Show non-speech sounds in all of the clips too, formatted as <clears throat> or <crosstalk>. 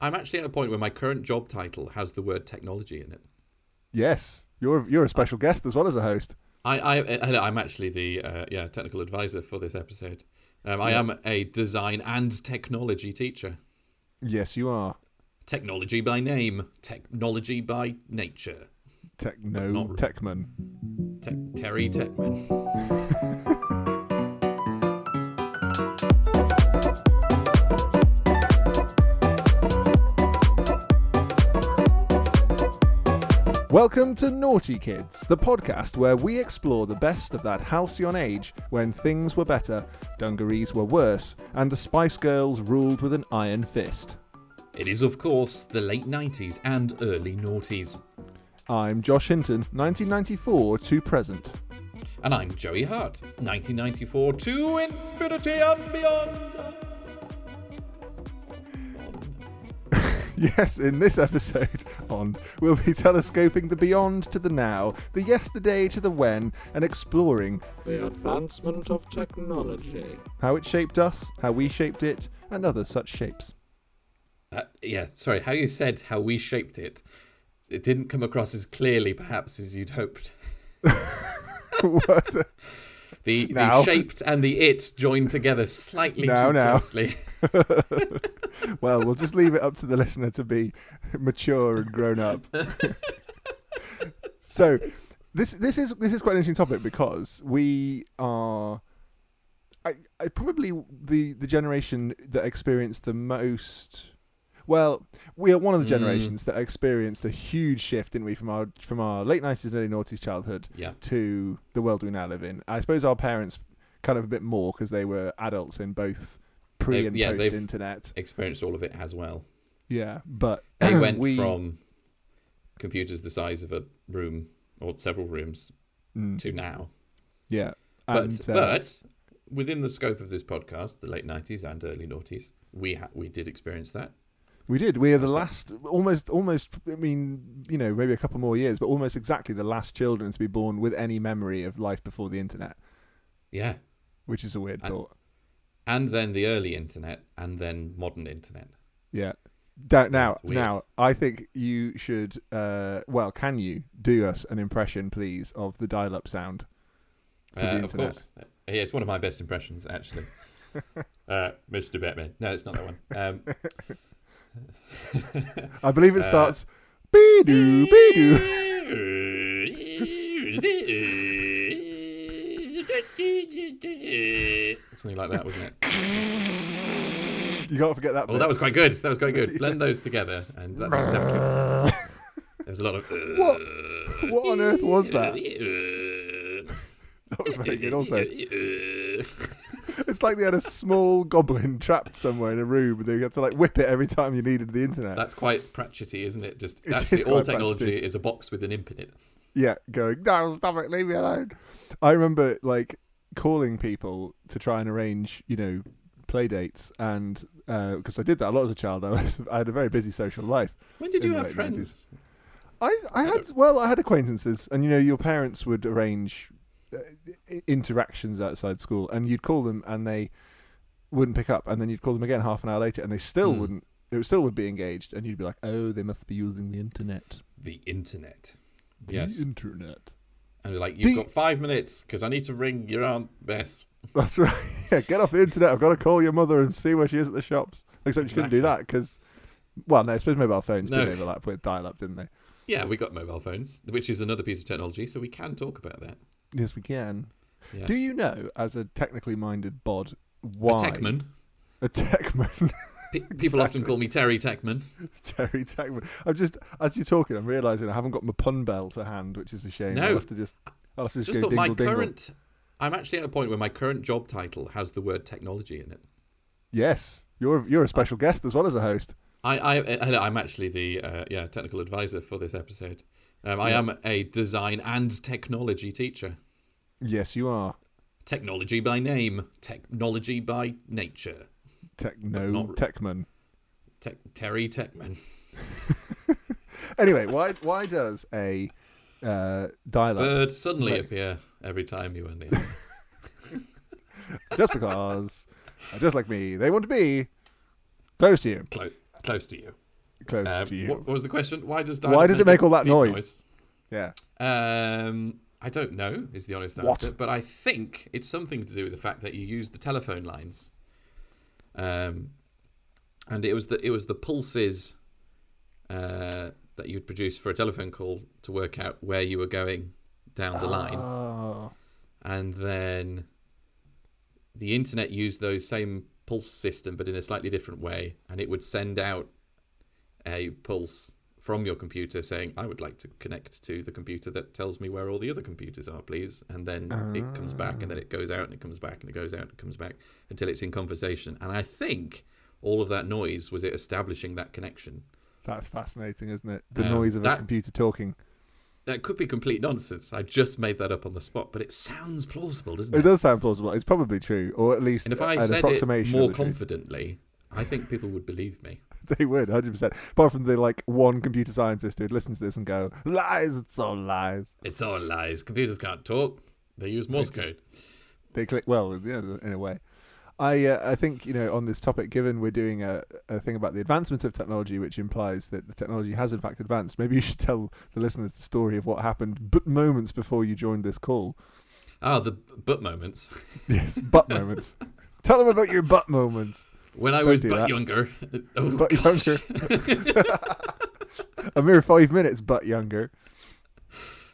I'm actually at a point where my current job title has the word technology in it. Yes, you're you're a special guest as well as a host. I, I I'm actually the uh, yeah technical advisor for this episode. Um, I am a design and technology teacher. Yes, you are. Technology by name, technology by nature. Techno not- Techman. Te- Terry Techman. <laughs> Welcome to Naughty Kids, the podcast where we explore the best of that halcyon age when things were better, dungarees were worse, and the Spice Girls ruled with an iron fist. It is, of course, the late 90s and early noughties. I'm Josh Hinton, 1994 to present. And I'm Joey Hart, 1994 to infinity and beyond. <laughs> Yes, in this episode on, we'll be telescoping the beyond to the now, the yesterday to the when, and exploring The advancement of technology. how it shaped us, how we shaped it, and other such shapes. Uh, yeah, sorry, how you said how we shaped it. It didn't come across as clearly, perhaps, as you'd hoped. <laughs> The, the shaped and the it joined together slightly Now, too closely. <laughs> <laughs> well, we'll just leave it up to the listener to be mature and grown up. <laughs> so, this this is this is quite an interesting topic because we are, I, I probably the the generation that experienced the most. Well, we are one of the Mm. generations that experienced a huge shift, didn't we, from our from our late nineties, and early noughties childhood Yeah. to the world we now live in. I suppose our parents kind of a bit more because they were adults in both pre they, and yeah, post internet. Experienced all of it as well. Yeah, but They <clears throat> went we, from computers the size of a room or several rooms Mm, to now. yeah, But uh, but within the scope of this podcast, the late nineties and early noughties, we ha- we did experience that. We did. We are the last, almost, almost. I mean, you know, maybe a couple more years, but almost exactly the last children to be born with any memory of life before the internet, Yeah. which is a weird And- thought. And then the early internet and then modern internet. Yeah. Da- now, Weird. now, I think you should. Uh, well, can you do us an impression, please, of the dial-up sound for the Uh, of internet? course. Yeah, it's one of my best impressions, actually. <laughs> uh, Mr. Batman. No, it's not that one. Um, <laughs> I believe it Uh, starts. Be-doo. Something like that, wasn't it? You can't forget that. Oh, bit. that was quite good. That was quite good. Blend those together, and that's exactly. <laughs> There's a lot of. What? What on earth was that? <laughs> That was very good. Also, <laughs> it's like they had a small <laughs> goblin trapped somewhere in a room, and they had to like whip it every time you needed the internet. That's quite Pratchetty, isn't it? Just It actually, all technology Pratchett. is a box with an imp in it. Yeah, going, no, stop it, leave me alone. I remember like calling people to try and arrange, you know, play dates, and because I did that a lot as a child, I was I had a very busy social life. When did you have friends? I I had well, I had acquaintances, and you know, your parents would arrange uh, interactions outside school, and you'd call them, and they wouldn't pick up, and then you'd call them again half an hour later, and they still Hmm. wouldn't. It still would be engaged, and you'd be like, "Oh, they must be using the internet." The internet. The Yes. internet. And they're like, you've The- got five minutes because I need to ring your aunt Bess. That's right. <laughs> Yeah, get off the internet. I've got to call your mother and see where she is at the shops. Except you couldn't do that because, well, no, I suppose mobile phones No. did overlap with dial-up, didn't they? Yeah, we got mobile phones, which is another piece of technology, so we can talk about that. Yes, we can. Yes. Do you know, as a technically minded bod, why A Techman. A techman, <laughs> P- people often call me Terry Techman. Terry Techman. I'm just as you're talking, I'm realizing I haven't got my pun bell to hand, which is a shame. No. I'll have to just, I'll have to just, Just go thought my dingle, dingle. current. I'm actually at a point where my current job title has the word technology in it. Yes, you're you're a special guest as well as a host. I, I, I I'm actually the uh, yeah technical advisor for this episode. Um, I am a design and technology teacher. Yes, you are. Technology by name, technology by nature. Techno not- techman. Te- Terry Techman. <laughs> Anyway, why why does a uh, dial-up Bird suddenly Right. appear every time you are near. <laughs> just because, uh, just like me, they want to be close to you. Close, close to you. close Um, to you. what, what was the question? Why does Why does it make all that beep noise? Yeah. Um, I don't know. Is the honest What? answer, but I think it's something to do with the fact that you use the telephone lines. Um, and it was the it was the pulses uh, that you'd produce for a telephone call to work out where you were going down the line, Oh. and then the internet used those same pulse system, but in a slightly different way, and it would send out a pulse from your computer saying, "I would like to connect to the computer that tells me where all the other computers are, please." And then it comes back, and then it goes out, and it comes back, and it goes out, and it comes back until it's in conversation. And I think all of that noise was it establishing that connection. That's fascinating, isn't it? The Um, noise of a computer talking. That could be complete nonsense. I just made that up on the spot, but it sounds plausible, doesn't It it? does sound plausible. It's probably true, or at least And if I said it approximation more confidently, I think people would believe me. <laughs> They would, hundred percent. Apart from the like one computer scientist who'd listen to this and go, "Lies, it's all lies." It's all lies. Computers can't talk. They use Morse They code. They click well, yeah, in a way. I uh, I think you know on this topic, given we're doing a, a thing about the advancement of technology, which implies that the technology has in fact advanced. Maybe you should tell the listeners the story of what happened, but moments before you joined this call. Ah, the b- butt moments. Yes, butt moments. <laughs> Tell them about your butt moments. When I Don't was but that. younger. <laughs> Oh, But gosh. younger. <laughs> A mere five minutes, but younger.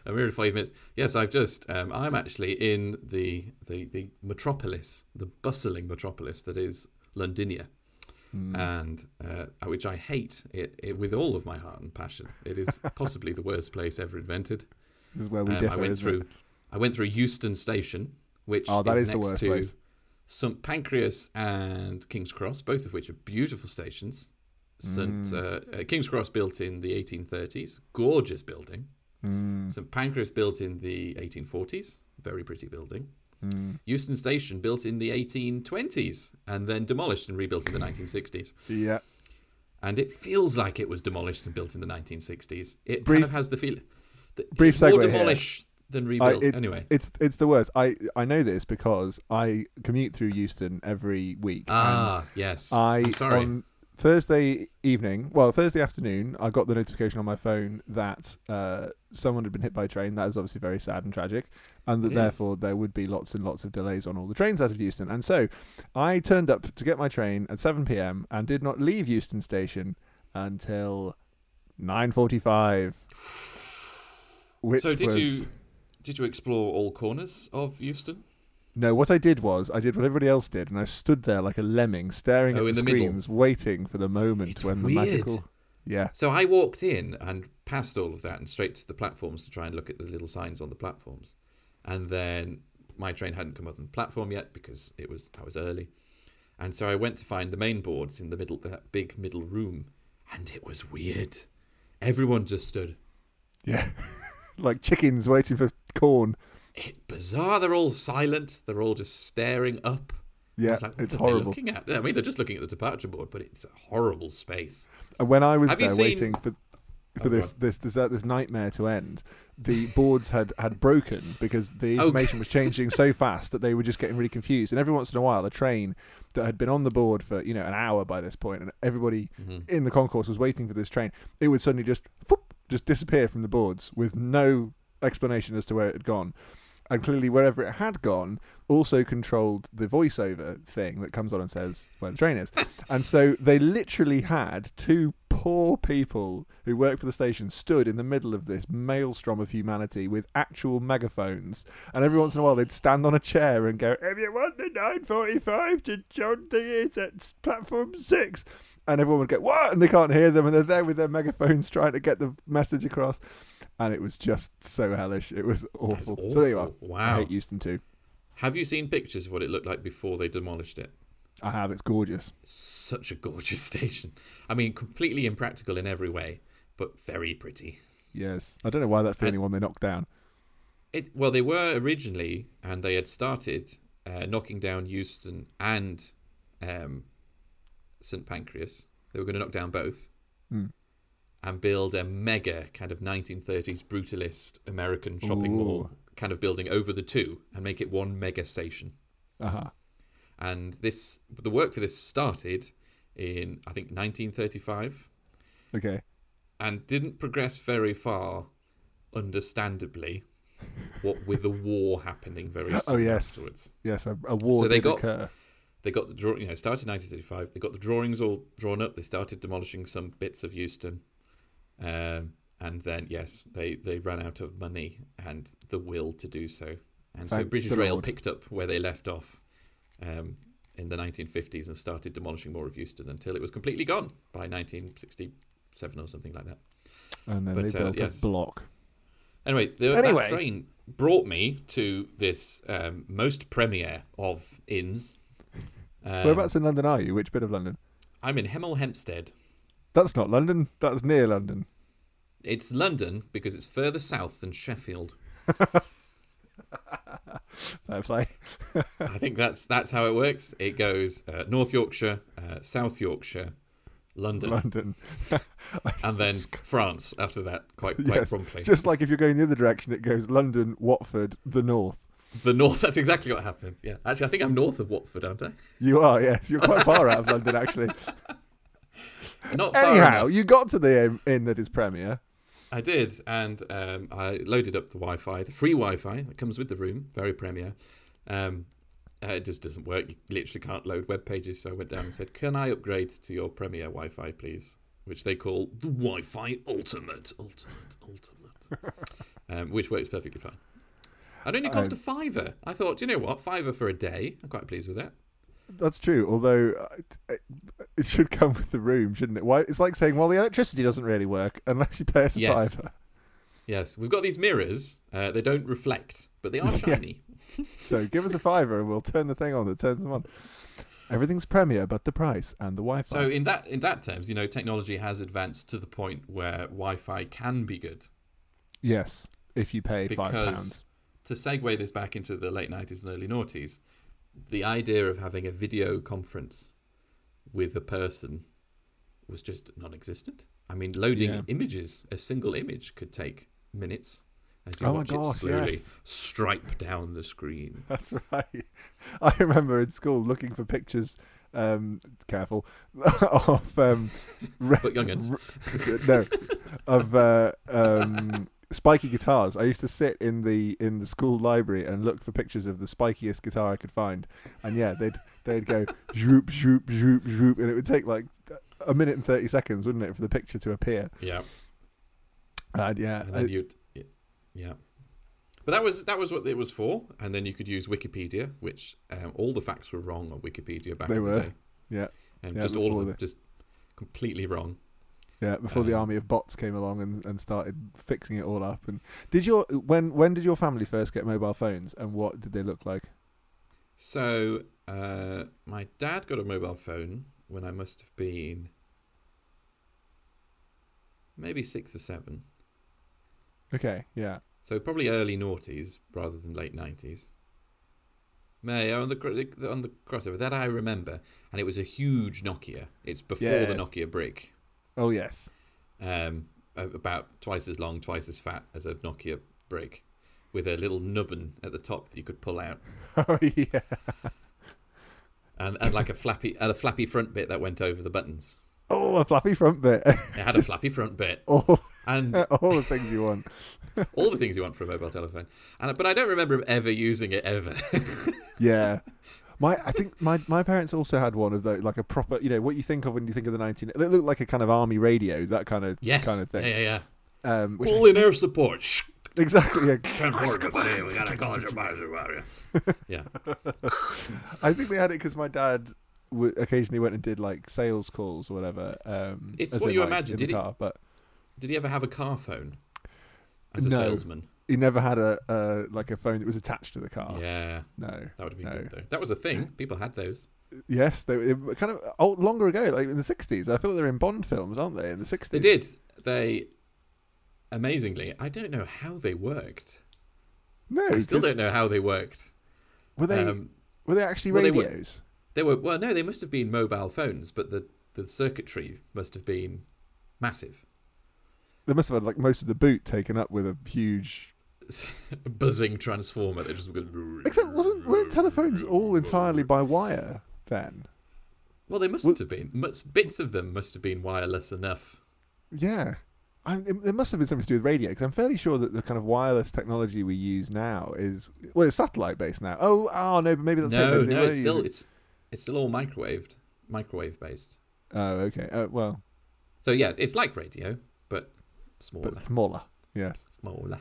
A mere five minutes. Yes, I've just. Um, I'm actually in the, the the metropolis, the bustling metropolis that is Londinia, Hmm. and uh, which I hate it, it with all of my heart and passion. It is <laughs> possibly the worst place ever invented. This is where we Um, differ. I went isn't it? through. I went through Euston Station, which Oh, that is is the next worst to place. St Pancras and King's Cross, both of which are beautiful stations. St Mm. uh, uh, King's Cross built in the 1830s, gorgeous building. Mm, St Pancras built in the 1840s, very pretty building. mm. Euston Station built in the 1820s and then demolished and rebuilt in the 1960s. Yeah. And it feels like it was demolished and built in the 1960s. It Brief- kind of has the feel. The, brief segue here. Than I, it- anyway. it's it's the worst. I I know this because I commute through Euston every week. Ah, yes. I I'm sorry. on Thursday evening, well Thursday afternoon, I got the notification on my phone that uh, someone had been hit by a train. That is obviously very sad and tragic, and that It is. therefore there would be lots and lots of delays on all the trains out of Euston. And so I turned up to get my train at seven p.m. and did not leave Euston Station until nine forty-five. Which so did was, you did you explore all corners of Euston? No, what I did was I did what everybody else did, and I stood there like a lemming, staring Oh, at the, the middle. screens, waiting for the moment It's when weird. the magical. Yeah, So I walked in and past all of that and straight to the platforms to try and look at the little signs on the platforms. And then my train hadn't come up on the platform yet because it was I was early. And so I went to find the main boards in the middle that big middle room and it was weird. Everyone just stood. yeah, <laughs> like chickens waiting for corn. It bizarre. They're all silent. They're all just staring up. Yeah, was like, what it's are they horrible. looking at? I mean, they're just looking at the departure board, but it's a horrible space. And when I was Have there seen- waiting for for Oh, this, this this uh, this nightmare to end, the boards had had broken because the Oh, information was changing so <laughs> fast that they were just getting really confused. And every once in a while, a train that had been on the board for you know an hour by this point, and everybody hmm in the concourse was waiting for this train, it would suddenly just whoop, just disappear from the boards with no explanation as to where it had gone. And clearly, wherever it had gone, also controlled the voiceover thing that comes on and says where the train is. and so they literally had two poor people who work for the station stood in the middle of this maelstrom of humanity with actual megaphones. And every once in a while, they'd stand on a chair and go, "If you want the 9:45 to John Thingy, it's platform six and everyone would go what and they can't hear them and they're there with their megaphones trying to get the message across and it was just so hellish it was That's awful, so there you are awful. i Wow. hate euston too Have you seen pictures of what it looked like before they demolished it? i have it's gorgeous Such a gorgeous <laughs> station. I mean, completely impractical in every way, but very pretty. yes i don't know why that's the And- only one they knocked down It well, they were originally, and they had started uh, knocking down Euston and um, St Pancras. They were going to knock down both Hmm. and build a mega kind of 1930s brutalist American shopping Ooh. mall kind of building over the two and make it one mega station. uh-huh And this, the work for this started in I think 1935, Okay. and didn't progress very far, understandably. What with the war happening very <laughs> soon Oh, yes. afterwards. Yes, a, a war So they got- occur. They got the draw, you know, started in 1935. They got the drawings all drawn up. They started demolishing some bits of Euston, um, and then yes, they they ran out of money and the will to do so, and so British Rail Lord. picked up where they left off um, in the 1950s and started demolishing more of Euston until it was completely gone by 1967 or something like that. And then but, they uh, built yes. a block. Anyway, the, Anyway. that train brought me to this um, most premier of inns. Um, Whereabouts in London are you? Which bit of London? I'm in Hemel Hempstead. That's not London. That's near London. It's London because it's further south than Sheffield. <laughs> Fair play. <laughs> I think that's that's how it works. It goes uh, North Yorkshire, uh, South Yorkshire, London, London. <laughs> and then France after that. Quite quite Yes, promptly. Just like if you're going the other direction, it goes London, Watford, the north. The north. That's exactly what happened. Yeah, actually, I think I'm north of Watford, aren't I? You are, yes. You're quite far out of <laughs> London, actually. Not far Anyhow, you got to the inn, inn that is Premier. I did, and um, I loaded up the Wi-Fi, the free Wi-Fi that comes with the room, very premier. Um, uh, it just doesn't work. You literally can't load web pages. So I went down and said, "Can I upgrade to your Premier Wi-Fi, please?" Which they call the Wi-Fi Ultimate, Ultimate, Ultimate, <laughs> um, which works perfectly fine. It only cost a fiver. I thought, you know what, fiver for a day. I'm quite pleased with that. That's true. Although uh, it should come with the room, shouldn't it? Why? It's like saying, well, the electricity doesn't really work unless you pay us a Yes. fiver. Yes, we've got these mirrors. Uh, they don't reflect, but they are <laughs> Yeah. shiny. So give us a fiver and we'll turn the thing on that turns them on. Everything's Premier, but the price and the Wi-Fi. So in that in that terms, you know, technology has advanced to the point where Wi-Fi can be good. yes, if you pay five pounds. To segue this back into the late nineties and early noughties, the idea of having a video conference with a person was just non-existent. I mean, loading Yeah. images, a single image could take minutes as you Oh watch gosh, it slowly yes. stripe down the screen. <laughs> That's right. <laughs> I remember in school looking for pictures. Um, careful <laughs> of um, re- But young'uns. re- no, of uh, um, spiky guitars. I used to sit in the in the school library and look for pictures of the spikiest guitar I could find. And yeah, they'd they'd go <laughs> zoop zoop zoop zoop, and it would take like a minute and thirty seconds, wouldn't it, for the picture to appear? Yeah. And yeah, and then you'd yeah but that was that was what it was for and then you could use wikipedia which um, all the facts were wrong on wikipedia back They in were. the day yeah, and Yeah, just all of them the- just completely wrong Yeah, before the Um, army of bots came along and, and started fixing it all up. And did your when when did your family first get mobile phones and what did they look like? so uh, my dad got a mobile phone when i must have been maybe six or seven Okay, yeah, so probably early noughties rather than late 90s May on the on the crossover that I remember, and it was a huge Nokia. It's before the Nokia brick. Oh yes, um, about twice as long, twice as fat as a Nokia brick, with a little nubbin at the top that you could pull out, <laughs> oh yeah, and, and like a flappy and a flappy front bit that went over the buttons. oh a flappy front bit. It had a flappy front bit, <laughs> all and <laughs> all the things you want. all the things you want for a mobile telephone. And but I don't remember ever using it ever. Yeah. My, I think my, my parents also had one of those, like a proper, you know, what you think of when you think of the 19. It looked like a kind of army radio, that kind of yes, kind of thing. yeah, yeah, yeah. Um, which Call in air support. Exactly. Yeah. <laughs> Ten forward, buddy. We gotta call your mother. Yeah, <laughs> I think they had it because my dad w- occasionally went and did like sales calls or whatever. Um, It's what in, you like, imagine. Did he- car, But Did he ever have a car phone as a No. salesman? He never had a uh, like a phone that was attached to the car. Yeah, No. that would have been No. good though. That was a thing. People had those. Yes, they were kind of old, longer ago, like in the 60s. I feel like they're in Bond films, aren't they? In the 60s. They did. They amazingly. I don't know how they worked. No, I still don't know how they worked. Were they Um, were they actually well, they were- radios? they were well, no, they must have been mobile phones, but the the circuitry must have been massive, They must have had like most of the boot taken up with a huge. <laughs> buzzing transformer that just goes. <laughs> Except wasn't weren't telephones all entirely by wire then? Well, they mustn't have been. Must, bits of them must have been wireless enough. Yeah. I, it, it must have been something to do with radio because I'm fairly sure that the kind of wireless technology we use now is well, it's satellite based now. Oh, oh no, but maybe that's it. No, Maybe no, it's still using- it's it's still all microwaved, microwave based. Oh, okay. Uh, well, So yeah, it's like radio, but smaller, but smaller. Yes. smaller.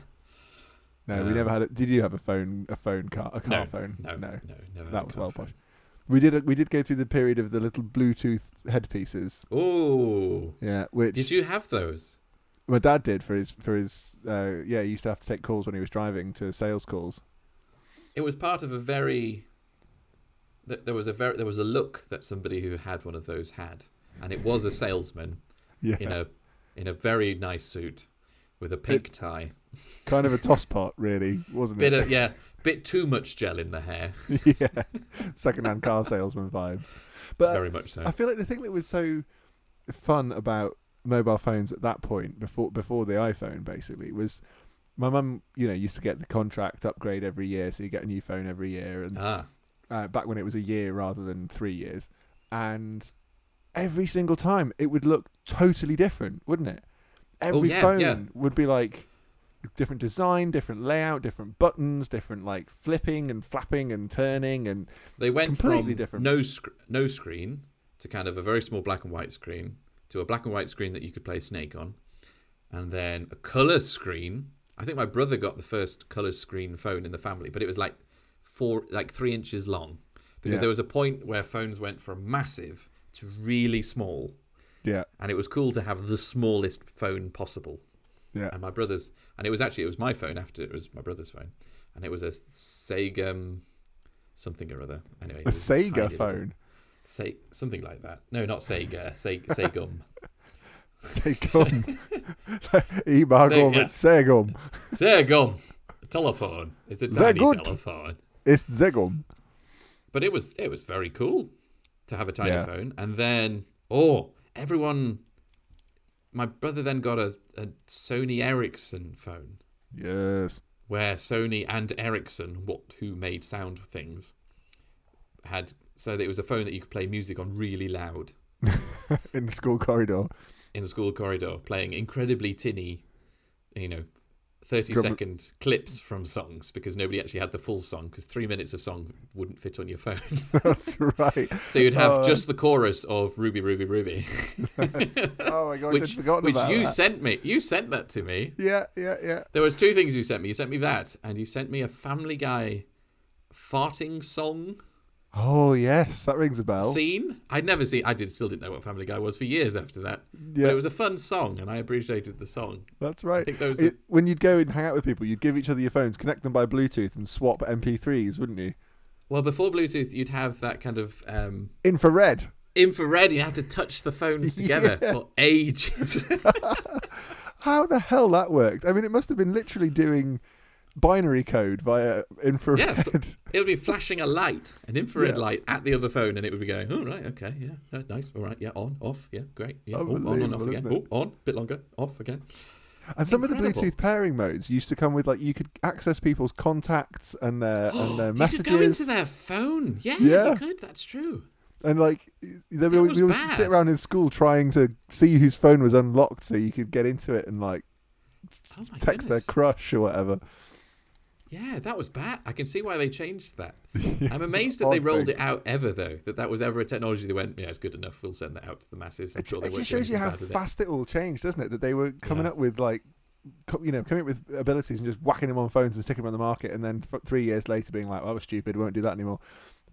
No, we Um, never had it. Did you have a phone? A phone car? A car No, phone? No, no, never. had That was well phone. posh. We did. A, We did go through the period of the little Bluetooth headpieces. Oh, Yeah, which did you have those? my dad did for his for his. Uh, yeah, he used to have to take calls when he was driving to sales calls. It was part of a very. There was a very there was a look that somebody who had one of those had, and it was a salesman <laughs> Yeah, in a in a very nice suit with a pink tie. Kind of a toss pot, really, wasn't Bit it? of yeah, bit too much gel in the hair. <laughs> yeah, second-hand car salesman vibes. But very much so. I feel like the thing that was so fun about mobile phones at that point, before before the iPhone, basically, was my mum. You know, used to get the contract upgrade every year, so you get a new phone every year, and Ah, uh, back when it was a year rather than three years, and every single time it would look totally different, wouldn't it? Every yeah, phone yeah. would be like different design, different layout, different buttons, different like flipping and flapping and turning and they went Completely from different. no sc- no screen to kind of a very small black and white screen to a black and white screen that you could play Snake on, and then a color screen. I think my brother got the first color screen phone in the family, but it was like four, like three inches long, because Yeah. there was a point where phones went from massive to really small, yeah, and it was cool to have the smallest phone possible. Yeah. And my brother's, and it was actually it was my phone after it was my brother's phone, and it was a Sega um, something or other. Anyway, A was this tiny Sega phone. Se- something like that. No, not Sega. Se- Sagem. Sagem. Ibar <laughs> Say- Gum, yeah. it's Sagem. Sagem. Telephone. It's a tiny telephone. It's Zegum. But it was it was very cool to have a tiny Yeah. phone. And then oh, everyone. My brother then got a, a Sony Ericsson phone. Yes. where Sony and Ericsson, what who made sound things, had so that it was a phone that you could play music on really loud <laughs> In the school corridor. in the school corridor, playing incredibly tinny, you know, thirty Drum- second clips from songs because nobody actually had the full song because three minutes of song wouldn't fit on your phone. <laughs> That's right. <laughs> so you'd have Oh. just the chorus of Ruby, Ruby, Ruby, <laughs> Oh my god, which I'd forgotten which you that. sent me. You sent that to me. Yeah, yeah, yeah. There was two things you sent me. You sent me that, and you sent me a Family Guy farting song. Oh yes, that rings a bell. scene. I'd never seen. I did still didn't know what Family Guy was for years after that. yeah, But it was a fun song, and I appreciated the song. that's right. think those- It- when you'd go and hang out with people, you'd give each other your phones, connect them by Bluetooth, and swap MP3s, wouldn't you? Well, before Bluetooth, you'd have that kind of um, Infrared. infrared. You had to touch the phones <laughs> together Yeah. for ages. <laughs> <laughs> How the hell that worked? I mean, it must have been literally doing binary code via infrared. Yeah, it would be flashing a light, an infrared Yeah. light at the other phone, and it would be going, "Oh right, okay, yeah, nice, all right, yeah, on, off, yeah, great, yeah, oh, on, on, off again, oh, on, bit longer, off again." and some of the Bluetooth pairing modes used to come with like you could access people's contacts and their <gasps> and their you could messages. go into their phone. Yeah, Yeah. you could. That's true. And like, we, we would sit around in school trying to see whose phone was unlocked so you could get into it and like Oh text goodness. their crush or whatever. Yeah, that was bad. I can see why they changed that. <laughs> I'm amazed that they rolled thing. it out ever, though. That that was ever a technology they went, yeah, it's good enough. We'll send that out to the masses. I'm It, sure they it just shows you how with it. fast it all changed, doesn't it? That they were coming Yeah. up with like, you know, coming up with abilities and just whacking them on phones and sticking them on the market, and then three years later being like, "Well, that was stupid. We won't do that anymore."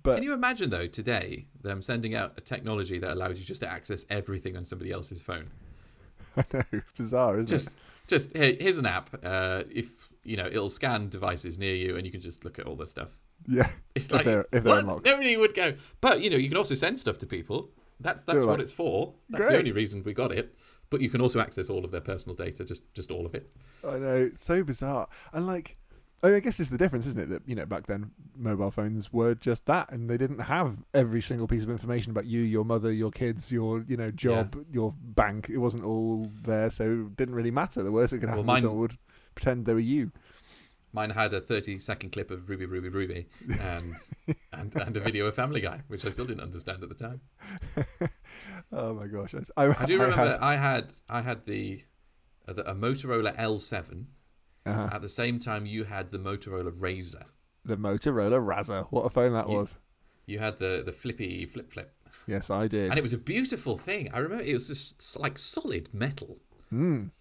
But Can you imagine though today them sending out a technology that allowed you just to access everything on somebody else's phone? <laughs> I know bizarre, isn't it? Just, just here, here's an app. Uh, if you know, it'll scan devices near you, and you can just look at all the stuff. Yeah, It's If like they're- if they're unlocked. nobody would go. But you know, you can also send stuff to people. That's that's what like, it's for. That's "Great." the only reason we got it. But you can also access all of their personal data, just just all of it. I know it's so bizarre, and like. I, mean, I guess it's the difference, isn't it? That you know, back then mobile phones were just that, and they didn't have every single piece of information about you, your mother, your kids, your you know job, your bank. It wasn't all there, so it didn't really matter. The worst that could happen Well, was mine- someone would pretend they were you. Mine had a 30 second clip of Ruby, Ruby, Ruby, and <laughs> and, and a video of Family Guy, which I still didn't understand at the time. <laughs> oh my gosh! I, I do <laughs> remember had, I had I had the, uh, the a Motorola L7. uh-huh, At the same time, you had the Motorola Razr. the Motorola Razr. What a phone that You- was! You had the the flippy flip flip, Yes, I did. and it was a beautiful thing. I remember it was this like solid metal, Mm.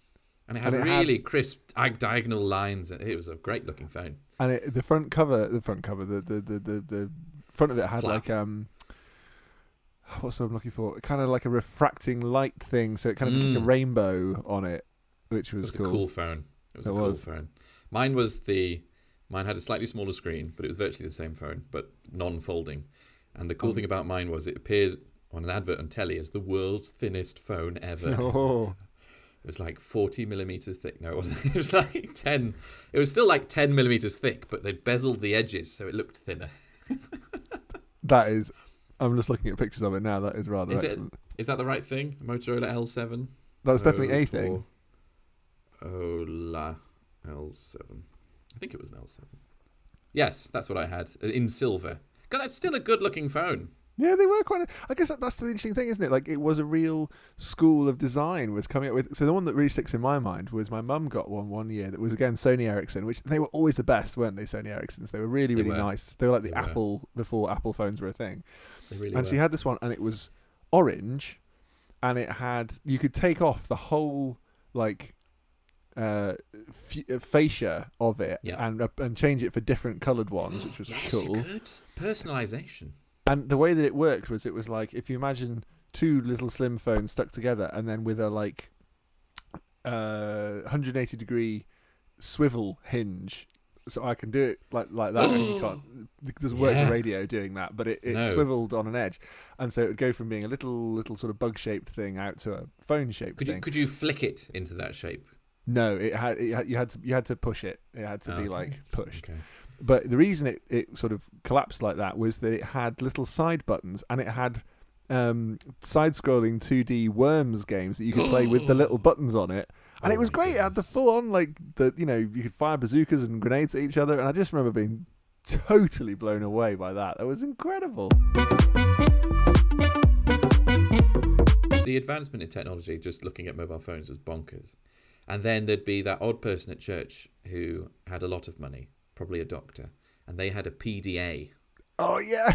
And it had And it had- really crisp di- diagonal lines. It was a great looking phone. And it, the front cover, the front cover, the the the the, the front of it had Flap. like um, what's word I'm looking for? Kind of like a refracting light thing, so it kind of looked like a Mm. rainbow on it, which It was, was cool. a cool phone. It was It a cool was. phone. Mine was the mine had a slightly smaller screen, but it was virtually the same phone, but non-folding. And the cool Oh. thing about mine was it appeared on an advert on telly as the world's thinnest phone ever. <laughs> oh, It was like 40 millimeters thick. No, it wasn't. <laughs> It was like 10. It was still like 10 millimeters thick, but they'd bezeled the edges so it looked thinner. <laughs> that is. I'm just looking at pictures of it now. That is rather Is excellent. Is that the right thing? Motorola L7? That's definitely a Oh, thing. Ola L7. I think it was an L7. Yes, that's what I had in silver. God, that's still a good looking phone. Yeah, they were quite. I guess that, that's the interesting thing, isn't it? Like, it was a real school of design was coming up with. So the one that really sticks in my mind was my mum got one one year that was again Sony Ericsson, which they were always the best, weren't they? Sony Ericssons. They were really They really were. nice. They were like the They were. Apple before Apple phones were a thing. They really and were. she had this one, and it was orange, and it had you could take off the whole like uh, f- uh, fascia of it Yeah. and uh, and change it for different coloured ones, which was yes, cool. Personalization. And the way that it worked was it was like if you imagine two little slim phones stuck together and then with a like uh 180 degree swivel hinge. So I can do it like like that. and you can't. <gasps> It doesn't work Yeah. for radio doing that, but it, it No. swiveled on an edge, and so it would go from being a little little sort of bug shaped thing out to a phone shaped Could you could you flick it into that shape? no, it had, it had you had to you had to push it. It had to Oh, be okay. like pushed. Okay. But the reason it, it sort of collapsed like that was that it had little side buttons and it had um, side scrolling 2D worms games that you could play with the little <gasps> buttons on it. And Oh it was my great. It had the goodness. full on, like, the you know, you could fire bazookas and grenades at each other. And I just remember being totally blown away by that. That was incredible. The advancement in technology, just looking at mobile phones, was bonkers. And then there'd be that odd person at church who had a lot of money, probably a doctor, and they had a PDA, Oh, yeah.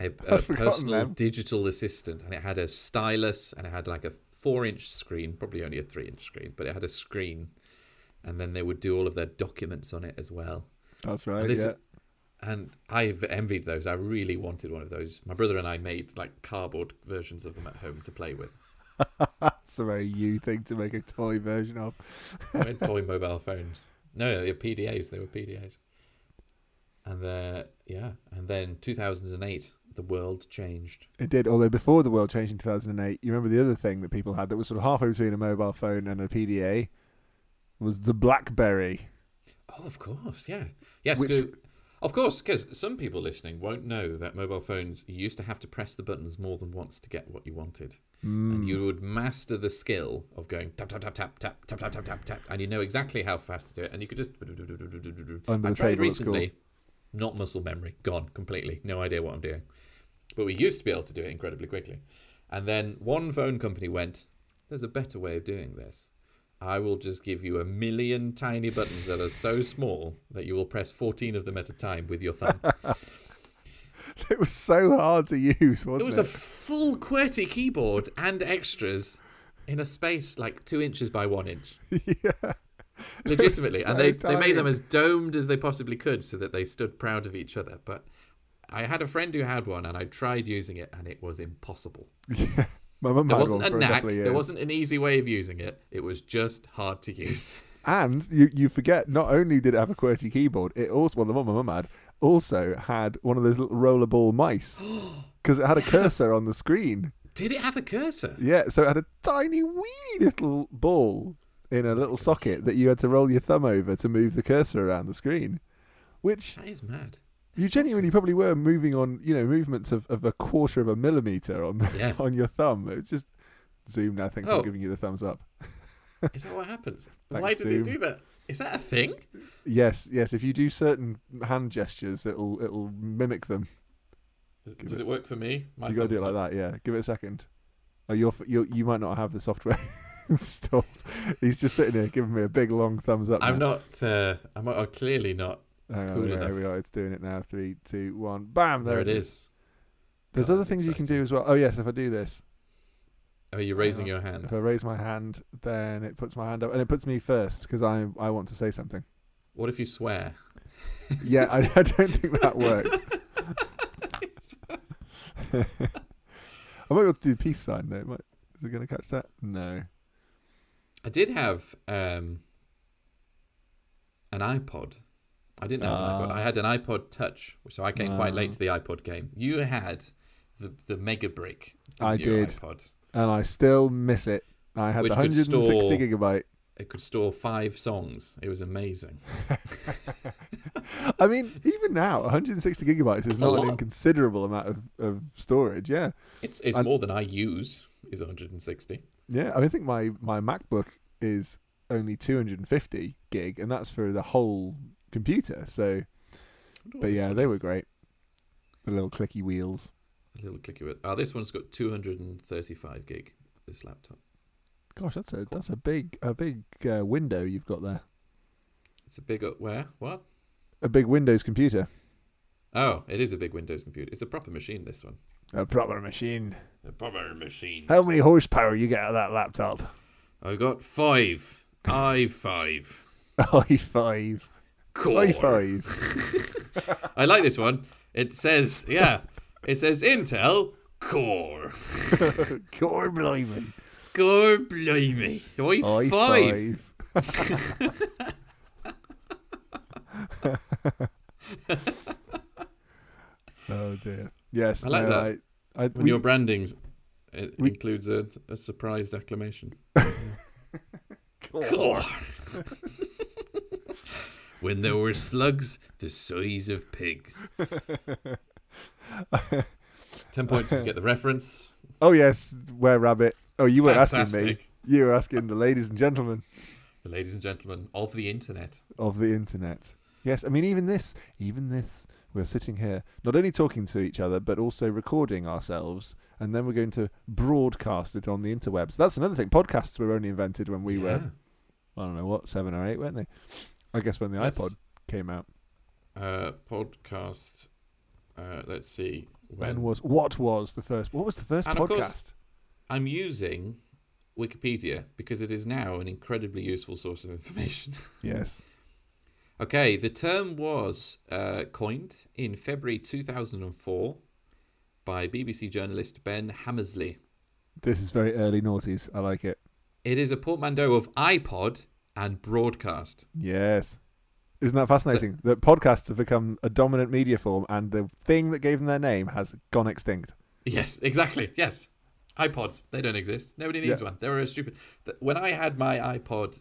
a, <laughs> a personal them. digital assistant, and it had a stylus and it had like a four-inch screen, probably only a three-inch screen, but it had a screen, and then they would do all of their documents on it as well. That's right. this- yeah. And I've envied those. I really wanted one of those. My brother and I made like cardboard versions of them at home to play with. <laughs> That's a very you thing to make a toy version of. I had toy mobile phones. No, no, they were PDAs. They were PDAs. And uh, yeah, and then 2008, the world changed. It did, although before the world changed in 2008, you remember the other thing that people had that was sort of halfway between a mobile phone and a PDA was the BlackBerry. Oh, of course, yeah, yes, Which- of course, because some people listening won't know that mobile phones you used to have to press the buttons more than once to get what you wanted, Mm. and you would master the skill of going tap tap tap tap tap tap tap tap tap tap, and you know exactly how fast to do it, and you could just. Under I tried table at school. recently, not muscle memory, gone completely, no idea what I'm doing, but we used to be able to do it incredibly quickly, and then one phone company went, "There's a better way of doing this." I will just give you a million tiny buttons that are so small that you will press 14 of them at a time with your thumb. <laughs> <laughs> It was so hard to use, wasn't It was it? a full QWERTY keyboard and extras in a space like two inches by one inch. <laughs> yeah. <laughs> Legitimately. and they, so they made them as domed as they possibly could so that they stood proud of each other. But I had a friend who had one and I tried using it and it was impossible. Yeah. My mum There wasn't a a knack, years. there wasn't an easy way of using it. It was just hard to use. And you, you forget, not only did it have a QWERTY keyboard, it also, well, the one my mum had, also had one of those little rollerball mice. <gasps> Because it had a cursor on the screen. Did it have a cursor? Yeah, so it had a tiny, weeny little ball in a little socket that you had to roll your thumb over to move the cursor around the screen. Which That is mad. you genuinely probably were moving on, you know, movements of, of a quarter of a millimeter on the, Yeah. <laughs> on your thumb. It just zoomed. I think Oh. I'm giving you the thumbs up. Is that what happens? <laughs> Thanks, Why did it Zoom. do that? Is that a thing? Yes, yes. If you do certain hand gestures, it'll it'll mimic them. Does, does it- it work for me? My you gotta do it like that. Yeah. Give it a second. Oh, you're you you might not have the software <laughs> installed. He's just sitting here giving me a big long thumbs up. I'm now. not. Uh, I'm, I'm clearly not. Hang on, cool yeah, enough. Here we are. It's doing it now. Three, two, one. Bam! There, it is. There's God, other things you can do as well. Oh yes, if I do this, Oh, you're raising your hand. if I raise my hand, then it puts my hand up, and it puts me first because I I want to say something. What if you swear? <laughs> Yeah, I, I don't think that works. <laughs> <laughs> I might be able to do the peace sign though. Might, is it going to catch that? No. I did have um, an iPod. I didn't have an iPod. Ah. I had an iPod Touch, so I came quite late Ah. to the iPod game. You had the the Mega Brick. I did. iPod. And I still miss it. I had Which the 160 store- gigabyte. It could store five songs. It was amazing. <laughs> <laughs> I mean, even now, 160 gigabytes is a not an inconsiderable amount of, of storage. Yeah. It's it's And- more than I use. Is 160. Yeah. I, mean, I think my, my MacBook is only 250 gig, and that's for the whole computer. So, I wonder what but yeah, they were great. The little clicky wheels. A little clicky bit. Oh, this one's got 235 gig. This laptop. Gosh, that's a That's a big a big uh, window you've got there. It's a big up where what? A big Windows computer. Oh, it is a big Windows computer. It's a proper machine. This one. A proper machine. A proper machine. How many horsepower you get out of that laptop? I got five. i five. <laughs> i5. Core. i5. <laughs> I like this one. It says, yeah, it says Intel Core. <laughs> Core blimey. Core, blimey. i five. i5. <laughs> oh dear. Yes. I like no, that. I, I, When we- your branding we- includes a, a surprised acclamation. Core. Core. <laughs> when there were slugs the size of pigs. Ten points if you get the reference. <laughs> Oh yes, where rabbit. Oh, you weren't asking me. You were asking the ladies and gentlemen The ladies and gentlemen of the internet. of the internet. Yes, I mean even this, even this. We're sitting here, not only talking to each other, but also recording ourselves, and then we're going to broadcast it on the interwebs. That's another thing. Podcasts were only invented when we were, I don't know what, seven or eight, weren't they? I guess when the Let's- iPod came out. Uh, podcast. Uh, let's see. When When was what was the first? What was the first And of course- podcast? I'm using Wikipedia because it is now an incredibly useful source of information. <laughs> Yes. okay, the term was uh, coined in February 2004 by BBC journalist Ben Hammersley. This is very early noughties. I like it. It is a portmanteau of iPod and broadcast. Yes. Isn't that fascinating? that podcasts have become a dominant media form, and the thing that gave them their name has gone extinct. Yes, exactly. Yes. iPods, they don't exist. Nobody needs Yeah. one. They were a stupid. When I had my iPod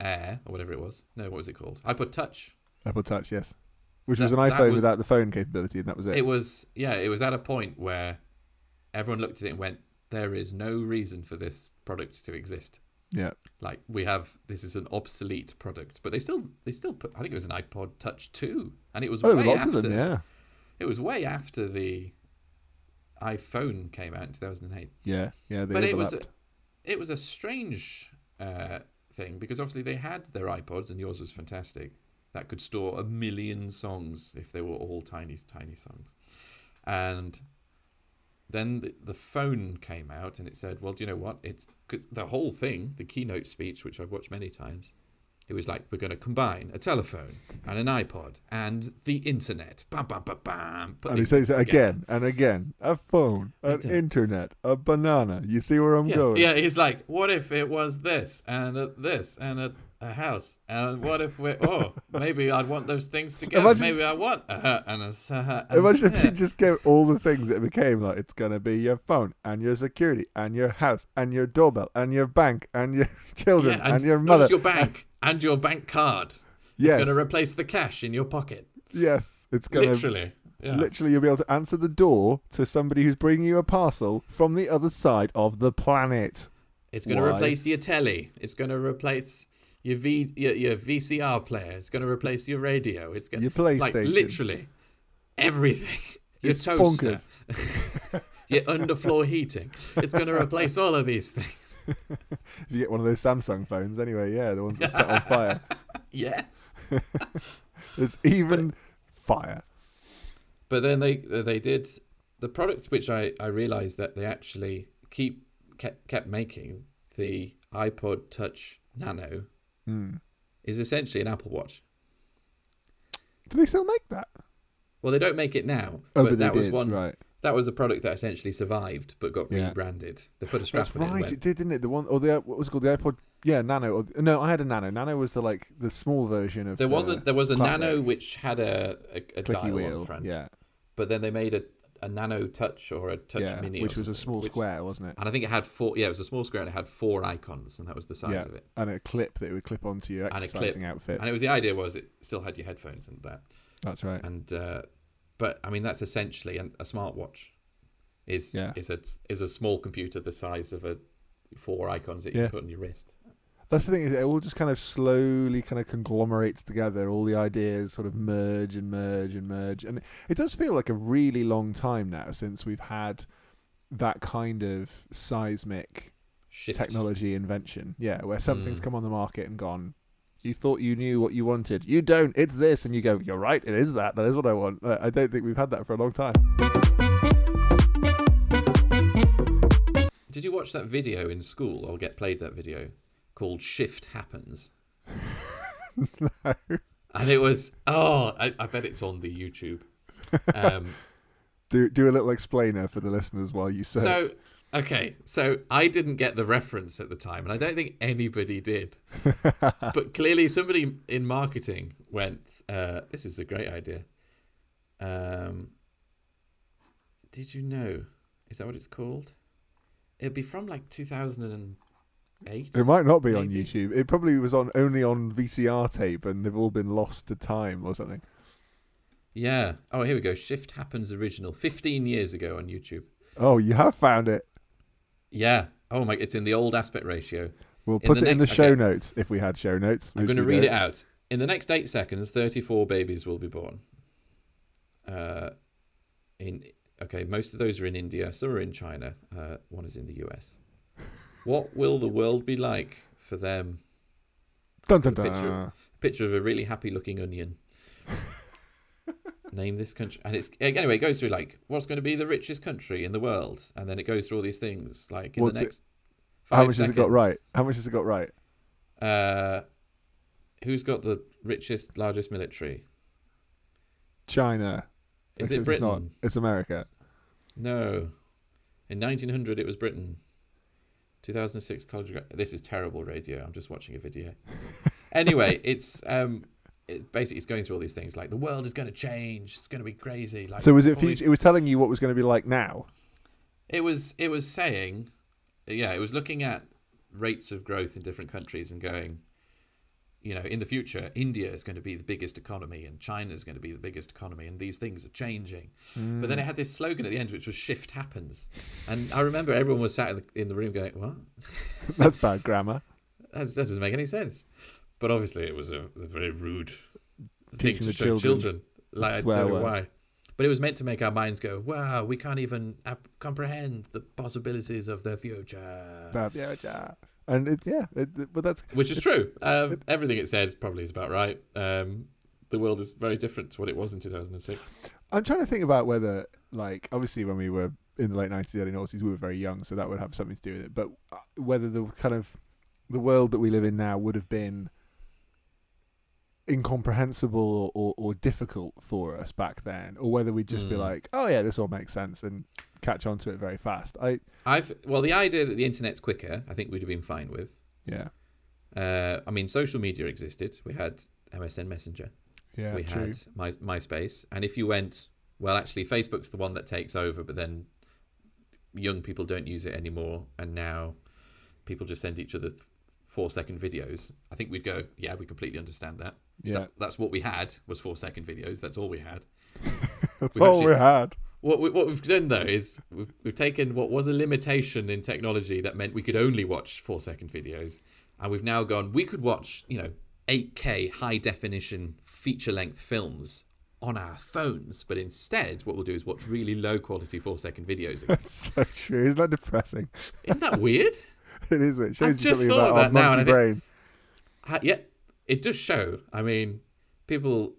Air, or whatever it was, no, what was it called? iPod Touch. Apple Touch, yes. Which That- was an iPhone was- without the phone capability, and that was it. It was, yeah, it was at a point where everyone looked at it and went, there is no reason for this product to exist. Yeah. Like we have, this is an obsolete product, but they still, they still put. I think it was an iPod Touch two, and it was Oh, way lots after. of them, yeah. It was way after the iPhone came out in two thousand and eight. Yeah, yeah. They but it was a, it was a strange uh, thing because obviously they had their iPods and yours was fantastic that could store a million songs if they were all tiny tiny songs and then the, the phone came out and it said well do you know what it's cause the whole thing the keynote speech which I've watched many times it was like we're going to combine a telephone and an iPod and the internet bam bam bam bam put And he says it again and again. A phone, an Internet. internet, a banana. You see where I'm Yeah, going? yeah. He's like, what if it was this and a, this and a, a house? And what if we? Oh, maybe I'd want those things together. Imagine- maybe I want a hut and a s- a hut. and Imagine if you just gave all the things that it became like it's gonna be your phone and your security and your house and your doorbell and your bank and your <laughs> children Yeah, and, your not mother. your bank and your bank card. yes, It's going to replace the cash in your pocket. yes, it's gonna Literally. Yeah. literally you'll be able to answer the door to somebody who's bringing you a parcel from the other side of the planet. It's going to replace your telly. It's going to replace your V your, your VCR player. It's going to replace your radio. It's going Your like literally everything. <laughs> Your It's toaster, <laughs> your underfloor heating. It's going to replace all of these things. If <laughs> you get one of those Samsung phones, anyway, yeah, the ones that set on fire. Yes. There's even fire. But then they they did the products which I I realized that they actually keep kept, kept making the iPod Touch Nano Hmm. is essentially an Apple Watch. Do they still make that? Well, they don't make it now, Oh, but, but, that they was did, one. right. That was a product that essentially survived but got Yeah. rebranded. They put a strap That's on it. and right. It did, didn't it? The one or the what was it called? The iPod. Yeah, Nano. Or, no, I had a Nano. Nano was the like the small version of. There the was a there was a classic. Nano which had a a, a clicky dial wheel. on front, Yeah, but then they made a, a Nano Touch or a Touch yeah, Mini, which was a small which- square, wasn't it? and I think it had four. Yeah, it was a small square and it had four icons, and that was the size Yeah. of it. And a clip that it would clip onto your And a exercising clip. outfit. And it was the idea was it still had your headphones and that. That's right. And uh, but I mean that's essentially an, a smartwatch. Is Yeah. is a is a small computer the size of a four icons that you Yeah. can put on your wrist. That's the thing is it all just kind of slowly kind of conglomerates together. All the ideas sort of merge and merge and merge, and it does feel like a really long time now since we've had that kind of seismic Shift. technology invention. Yeah, where something's Mm. come on the market and gone. You thought you knew what you wanted. You don't. It's this, and you go. You're right. It is that. That is what I want. Uh, I don't think we've had that for a long time. Did you watch that video in school or get played that video called Shift Happens? <laughs> And it was oh, I, I bet it's on the YouTube. Um, <laughs> Do do a little explainer for the listeners while you search. so okay, so I didn't get the reference at the time, and I don't think anybody did. <laughs> but clearly, somebody in marketing went, uh, "This is a great idea." Um, did you know? Is that what it's called? It'd be from like two thousand and eight. It might not be on YouTube. It probably was on only on VCR tape, and they've all been lost to time or something. Yeah. Oh, here we go. Shift Happens original, 15 years ago on YouTube. Oh, you have found it. Yeah. Oh my, it's in the old aspect ratio. We'll In put the it in the show okay. notes if we had show notes. I'm going to read it out. In the next eight seconds, 34 babies will be born. Uh, in okay, most of those are in India. Some are in China. Uh, one is in the US. What will the world be like for them? Dun, dun, the picture. dun. Picture of a really happy-looking onion. Name this country, and it's anyway. It goes through like what's going to be the richest country in the world, and then it goes through all these things like in What's the it- next. How five much has it got right? How much has it got right? Uh, who's got the richest, largest military? China. Is Except it Britain? It's, not. it's America. No. In 1900, it was Britain. 2006, college. This is terrible radio. I'm just watching a video. <laughs> anyway, it's um, it basically it's going through all these things like the world is going to change. It's going to be crazy. Like So was it? these- it was telling you what was going to be like now. It was it was saying, yeah, it was looking at rates of growth in different countries and going, you know, in the future, India is going to be the biggest economy and China is going to be the biggest economy, and these things are changing. But then it had this slogan at the end, which was "Shift happens," and I remember everyone was sat in the, in the room going, "What? <laughs> That's bad grammar. That, that doesn't make any sense." But obviously, it was a, a very rude thing to show children children. Like I don't know word. why. But it was meant to make our minds go, wow, we can't even ap- comprehend the possibilities of the future. Yeah, yeah. And it, yeah, it, it- but that's Which is true. Um, everything it said probably is about right. Um, the world is very different to what it was in 2006. I'm trying to think about whether, like, obviously when we were in the late 90s, early 90s, we were very young, so that would have something to do with it. But uh, whether the kind of the world that we live in now would have been incomprehensible or, or difficult for us back then, or whether we'd just be Mm. like, oh yeah, this all makes sense and catch on to it very fast. I I've well, the idea that the internet's quicker, I think we'd have been fine with. yeah Uh, I mean, social media existed. We had MSN Messenger. yeah we true. had My, MySpace, and if you went, well, actually, Facebook's the one that takes over, but then young people don't use it anymore, and now people just send each other th- four second videos. I think we'd go, yeah, we completely understand that. Yeah, That- that's what we had was four second videos. That's all we had. <laughs> that's we've all actually- we had. What we, what we've done though is we've, we've taken what was a limitation in technology that meant we could only watch four second videos, and we've now gone we could watch you know 8K high definition feature length films on our phones, but instead what we'll do is watch really low quality four second videos. Again. That's so true. Isn't that depressing? Isn't that weird? <laughs> It is. It shows you just something thought about our that now, monkey I brain. Ha- yeah, it does show. I mean, people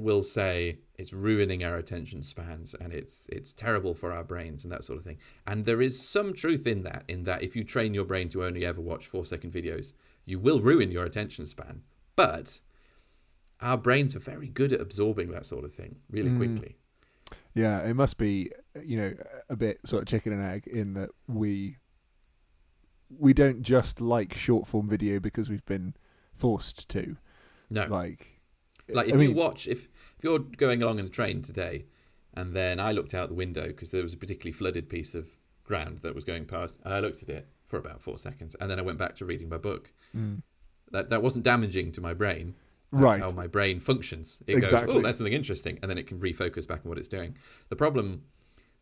will say it's ruining our attention spans and it's it's terrible for our brains and that sort of thing. And there is some truth in that. In that, if you train your brain to only ever watch four second videos, you will ruin your attention span. But our brains are very good at absorbing that sort of thing really Mm. quickly. Yeah, it must be you know a bit sort of chicken and egg in that we we don't just like short form video because we've been forced to. No, Like, like if I you watch if if you're going along in the train today and then i looked out the window because there was a particularly flooded piece of ground that was going past and i looked at it for about four seconds and then i went back to reading my book. Mm, that that wasn't damaging to my brain. That's right, how my brain functions. It goes Exactly. oh that's something interesting and then it can refocus back on what it's doing. The problem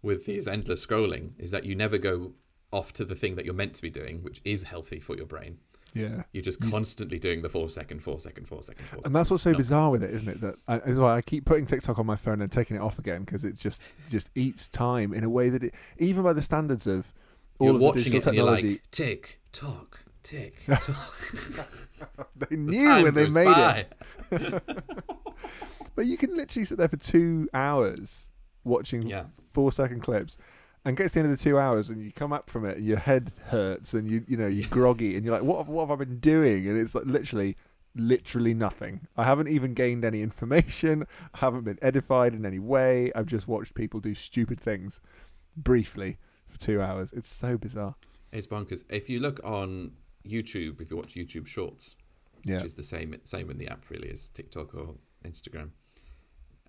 with these endless scrolling is that you never go off to the thing that you're meant to be doing which is healthy for your brain yeah. you're just constantly doing the four second four second four second four second And that's what's so bizarre with it, isn't it? That uh, I, is why I keep putting TikTok on my phone and taking it off again because it just just eats time in a way that it, even by the standards of all you're of the watching it and you're like tick tock tick <laughs> tock <laughs> they knew time when they made by. it. <laughs> But you can literally sit there for two hours watching yeah four second clips and get to the end of the two hours and you come up from it and your head hurts and you you know you're groggy and you're like what what have I been doing? And it's like literally literally nothing. I haven't even gained any information. <laughs> I haven't been edified in any way. I've just watched people do stupid things briefly for two hours. It's so bizarre. It's bonkers. If you look on youtube if you watch youtube shorts yeah. which is the same same in the app really as tiktok or instagram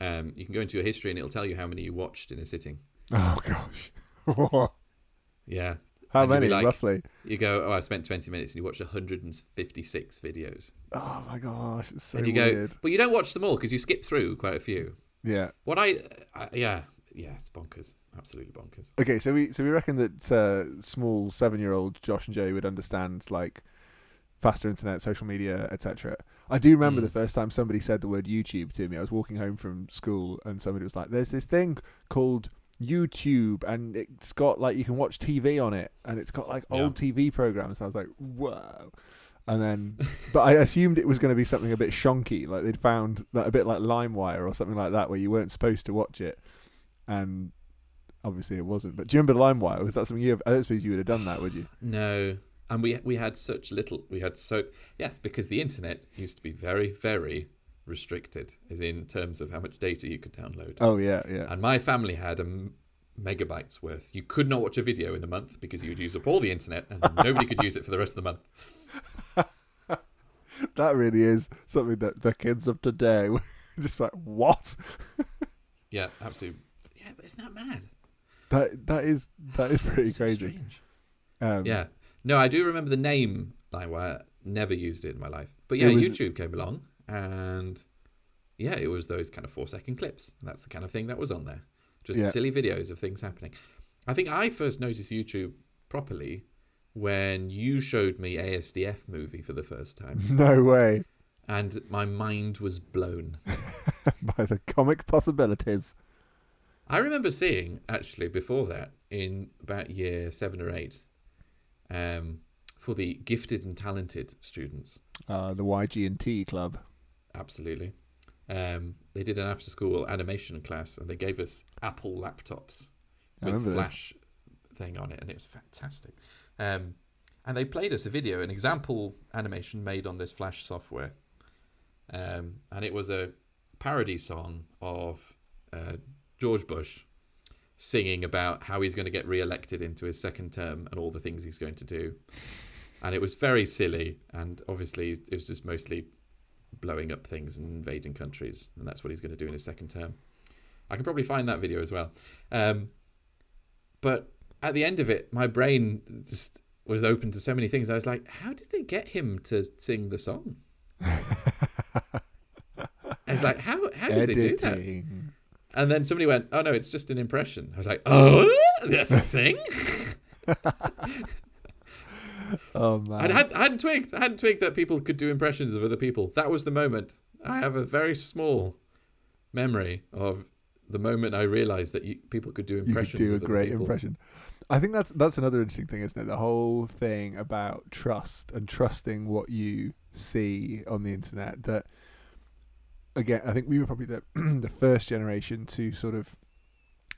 um, you can go into your history and it'll tell you how many you watched in a sitting oh gosh. <laughs> Yeah. How And many like- roughly? you go oh i spent 20 minutes and you watch 156 videos. Oh my gosh. It's so and you go but you don't watch them all because you skip through quite a few. Yeah. What i, I yeah yeah it's bonkers. Absolutely bonkers. Okay, so we so we reckon that uh, small seven-year-old Josh and Joey would understand like faster internet, social media, etc. I do remember Mm. the first time somebody said the word YouTube to me. I was walking home from school and somebody was like, "There's this thing called YouTube, and it's got like you can watch TV on it, and it's got like Yeah. old TV programs." I was like, "Whoa!" And then, but I assumed it was going to be something a bit shonky, like they'd found that a bit like LimeWire or something like that, where you weren't supposed to watch it, and obviously it wasn't. But do you remember LimeWire? Was that something you? Have, I don't suppose you would have done that, would you? No, and we we had such little. We had so yes, because the internet used to be very very restricted, as in terms of how much data you could download. Oh yeah, yeah. And my family had a m- megabytes worth. You could not watch a video in a month because you would use up all the internet, and <laughs> nobody could use it for the rest of the month. <laughs> That really is something that the kids of today <laughs> just like what? Yeah, absolutely. Yeah, but isn't that mad? That that is that is pretty so crazy. strange. Um, Yeah. No, I do remember the name LimeWire. Never used it in my life. But yeah, It YouTube came along and yeah, it was those kind of four second clips. That's the kind of thing that was on there. Just Yeah. silly videos of things happening. I think I first noticed YouTube properly when you showed me ASDF movie for the first time. <laughs> No way. and my mind was blown. <laughs> By the comic possibilities. I remember seeing actually before that in about year seven or eight, um, for the gifted and talented students. Uh, the YG and T club. Absolutely. Um, they did an after school animation class and they gave us Apple laptops with remember this. Flash thing on it, and it was fantastic. Um, and they played us a video, an example animation made on this Flash software. Um, and it was a parody song of uh, George Bush singing about how he's going to get re-elected into his second term and all the things he's going to do. And it was very silly, and obviously it was just mostly blowing up things and invading countries, and that's what he's going to do in his second term. I can probably find that video as well. Um, but at the end of it, my brain just was open to so many things. I was like, how did they get him to sing the song? I was like, how how did they do that? And then somebody went, "Oh no, it's just an impression." I was like, "Oh, <laughs> that's a thing." <laughs> <laughs> <laughs> Oh man. I, had, I hadn't twigged. I hadn't twigged that people could do impressions of other people. That was the moment. I have a very small memory of the moment I realized that you, people could do impressions. you could do a of other great people. impression. I think that's that's another interesting thing, isn't it? The whole thing about trust and trusting what you see on the internet. That again, I think we were probably the <clears throat> the first generation to sort of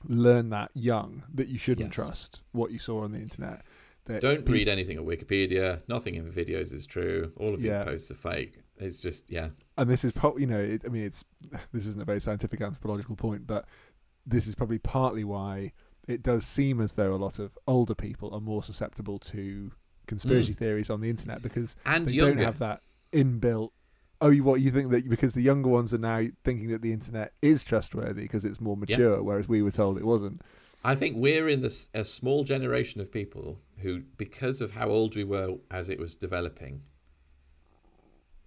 learn that young that you shouldn't Yes. trust what you saw on the internet. That Don't read anything on Wikipedia. Nothing in the videos is true. All of these Yeah. posts are fake. It's just yeah. and this is probably you know it, i mean it's <sighs> this isn't a very scientific anthropological point but this is probably partly why it does seem as though a lot of older people are more susceptible to conspiracy theories on the internet because Mm. And they younger. don't have that inbuilt oh you what you think that because the younger ones are now thinking that the internet is trustworthy because it's more Yeah. mature whereas we were told it wasn't I think we're in this a small generation of people who, because of how old we were as it was developing,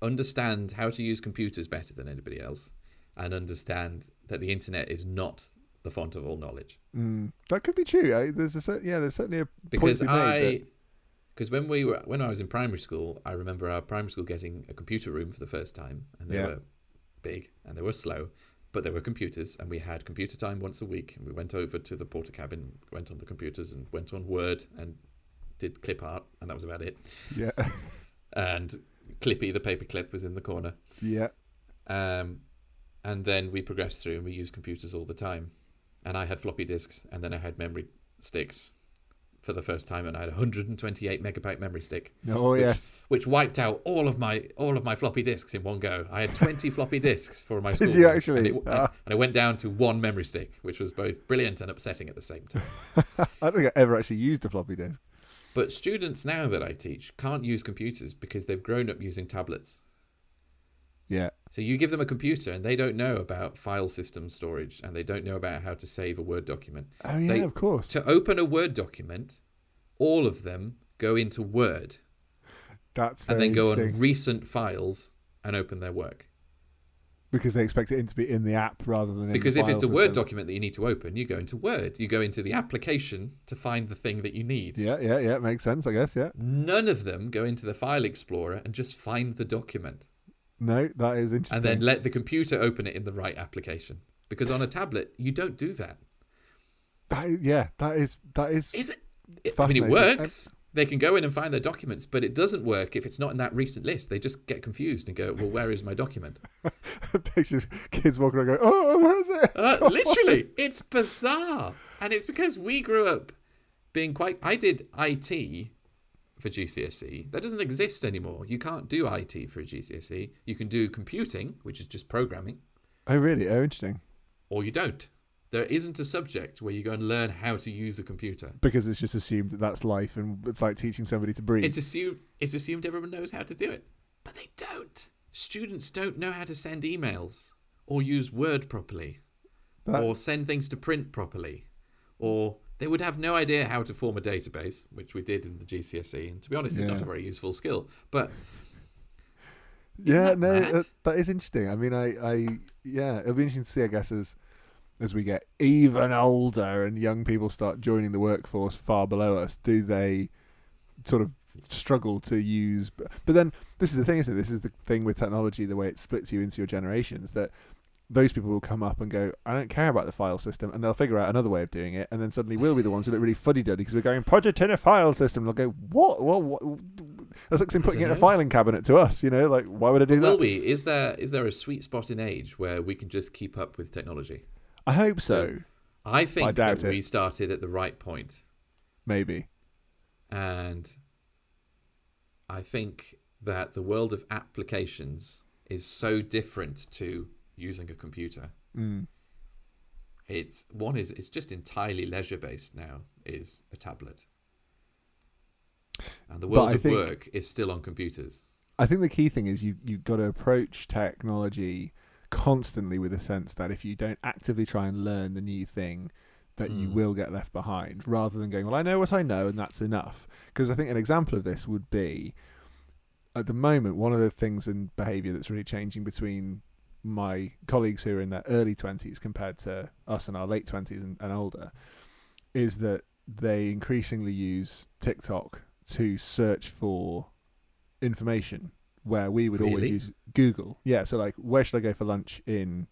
understand how to use computers better than anybody else, and understand that the internet is not the font of all knowledge. mm, that could be true I, there's a yeah there's certainly a Because be I, because when we were when I was in primary school, I remember our primary school getting a computer room for the first time, and they Yeah. were big and they were slow. But there were computers, and we had computer time once a week. And we went over to the Portakabin, went on the computers, and went on Word and did clip art, and that was about it. yeah <laughs> And Clippy, the paper clip, was in the corner. yeah Um, and then we progressed through, and we used computers all the time. And I had floppy disks, and then I had memory sticks for the first time, and I had a 128 megabyte memory stick, oh Which- yes which wiped out all of my all of my floppy disks in one go. I had 20 <laughs> floppy disks for my Did school. you actually? And it, Ah. and it went down to one memory stick, which was both brilliant and upsetting at the same time. <laughs> i don't think i ever actually used a floppy disk But students now that I teach can't use computers because they've grown up using tablets. Yeah So you give them a computer and they don't know about file system storage and they don't know about how to save a Word document. oh yeah They- of course To open a Word document, all of them go into Word that's and then go on recent files and open their work. because they expect it to be in the app rather than in Because if it's a Word document that you need to open, you go into Word. You go into the application to find the thing that you need. Yeah, yeah, yeah. Makes sense, I guess. Yeah. None of them go into the File Explorer and just find the document No, that is interesting. and then let the computer open it in the right application. Because on a tablet, you don't do that. that is, yeah, that is that is Is it? I mean, it works. They can go in and find their documents, but it doesn't work if it's not in that recent list. They just get confused and go, "Well, where is my document?" <laughs> picture kids walking around going, "Oh, where is it?" Uh, <laughs> literally, it's bizarre, and it's because we grew up being quite. I did IT for GCSE. That doesn't exist anymore. You can't do IT for a GCSE. You can do computing, which is just programming, Oh, really? Oh, interesting. or you don't. There isn't a subject where you go and learn how to use a computer. Because it's just assumed that that's life, and it's like teaching somebody to breathe. It's assumed it's assumed everyone knows how to do it, but they don't. Students don't know how to send emails or use Word properly That- or send things to print properly or they would have no idea how to form a database, which we did in the GCSE. And to be honest, it's not a very useful skill. But yeah, that no, that, that is interesting. I mean, I, I, yeah, it'll be interesting to see, I guess, as as we get even older and young people start joining the workforce far below us. Do they sort of struggle to use? But then this is the thing, isn't it? This is the thing with technology, the way it splits you into your generations. That those people will come up and go, I don't care about the file system, and they'll figure out another way of doing it, and then suddenly we'll be the ones who look really fuddy duddy because we're going project in a file system. And they'll go, what? Well, what? That's like putting it in a filing cabinet to us. You know, like why would I do that? will we? Is there is there a sweet spot in age where we can just keep up with technology? I hope so. So- I think doubt that it. we started at the right point, Maybe. and I think that the world of applications is so different to using a computer. Mm. It's one is it's just entirely leisure based now. Is a tablet, and the world of think- work is still on computers. I think the key thing is you you've got to approach technology constantly with a sense that if you don't actively try and learn the new thing, that you Mm. will get left behind, rather than going, well, I know what I know and that's enough. Because I think an example of this would be, at the moment, one of the things in behaviour that's really changing between my colleagues who are in their early twenties compared to us in our late twenties and, and older is that they increasingly use TikTok to search for information where we would always use Google. Yeah, so like where should I go for lunch in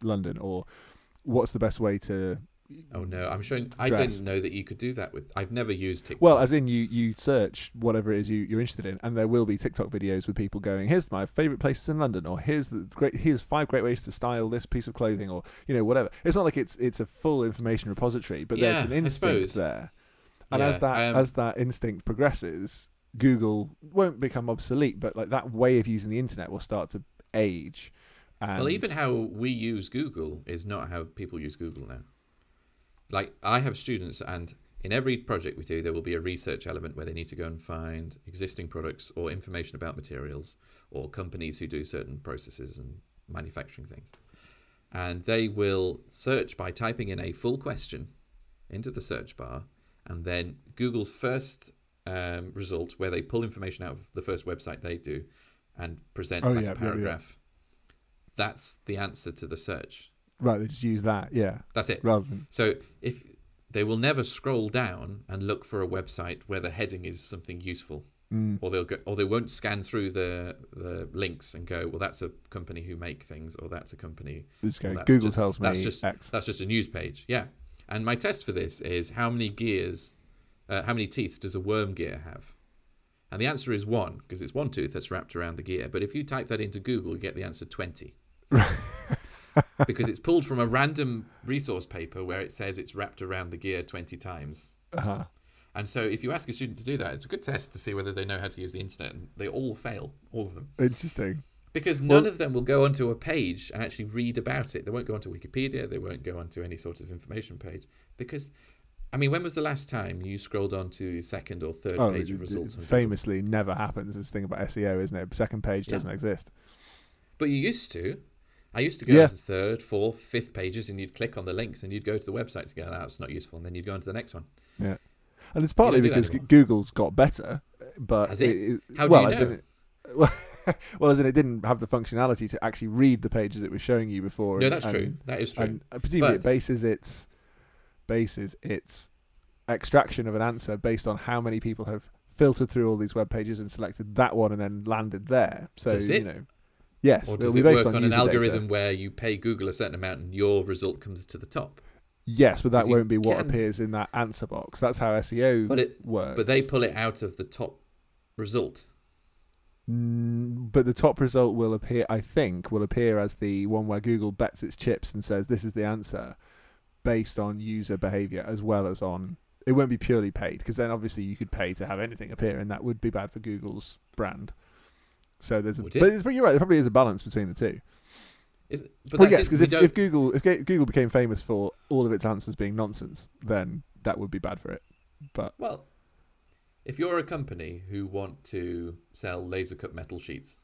London or what's the best way to Oh no, I'm showing. I Dress. didn't know that you could do that with. I've never used TikTok. Well, as in you you search whatever it is you, you're interested in, and there will be TikTok videos with people going, "Here's my favorite places in London," or "Here's the great here's five great ways to style this piece of clothing," or you know whatever. It's not like it's it's a full information repository, but Yeah, there's an instinct there, and Yeah, as that um, as that instinct progresses, Google won't become obsolete, but like that way of using the internet will start to age. And well, even how we use Google is not how people use Google now. Like I have students, and in every project we do, there will be a research element where they need to go and find existing products or information about materials or companies who do certain processes and manufacturing things. And they will search by typing in a full question into the search bar, and then Google's first um, result, where they pull information out of the first website they do and present Oh, like yeah, a yeah, yeah. paragraph. That's the answer to the search. Right, they just use that, yeah, That's it. rather than So if they will never scroll down and look for a website where the heading is something useful, mm, or they'll go, or they won't scan through the the links and go, well, that's a company who make things, or that's a company go, that's Google just- tells me that's just- X. that's just a news page. Yeah. And my test for this is how many gears, uh, how many teeth does a worm gear have? And the answer is one, because it's one tooth that's wrapped around the gear. But if you type that into Google, you get the answer 20. <laughs> because it's pulled from a random resource paper where it says it's wrapped around the gear 20 times. uh-huh. And so if you ask a student to do that, it's a good test to see whether they know how to use the internet. And they all fail, all of them. Interesting. Because Well- none of them will go onto a page and actually read about it. They won't go onto Wikipedia. They won't go onto any sort of information page. Because, I mean, when was the last time you scrolled onto second or third Oh, page of results? famously never happens. This thing about SEO, isn't it? Second page Yeah. doesn't exist. But you used to. I used to go Yeah. into third, fourth, fifth pages and you'd click on the links and you'd go to the website and go, that's not useful. And then you'd go on to the next one. Yeah, and it's partly don't do that because. Google's got better, but Has it? How do well, you know? it- <laughs> well, well, as in it didn't have the functionality to actually read the pages it was showing you before. No, and- that's and- true. That is true. And uh, presumably it bases its bases its extraction of an answer based on how many people have filtered through all these web pages and selected that one and then landed there. So Does you it? know, yes, or does it work on, an user data. algorithm where you pay Google a certain amount and your result comes to the top? Yes, but that won't be what can- appears in that answer box. That's how SEO But it, works. but they pull it out of the top result. Mm, but the top result will appear, I think, will appear as the one where Google bets its chips and says this is the answer based on user behavior as well as on. It won't be purely paid because then obviously you could pay to have anything appear and that would be bad for Google's brand. So there's, a, Would it? but, it's, but you're right. There probably is a balance between the two. Is, but well, yes, because if, if Google if Google became famous for all of its answers being nonsense, then that would be bad for it. But Well, if you're a company who want to sell laser cut metal sheets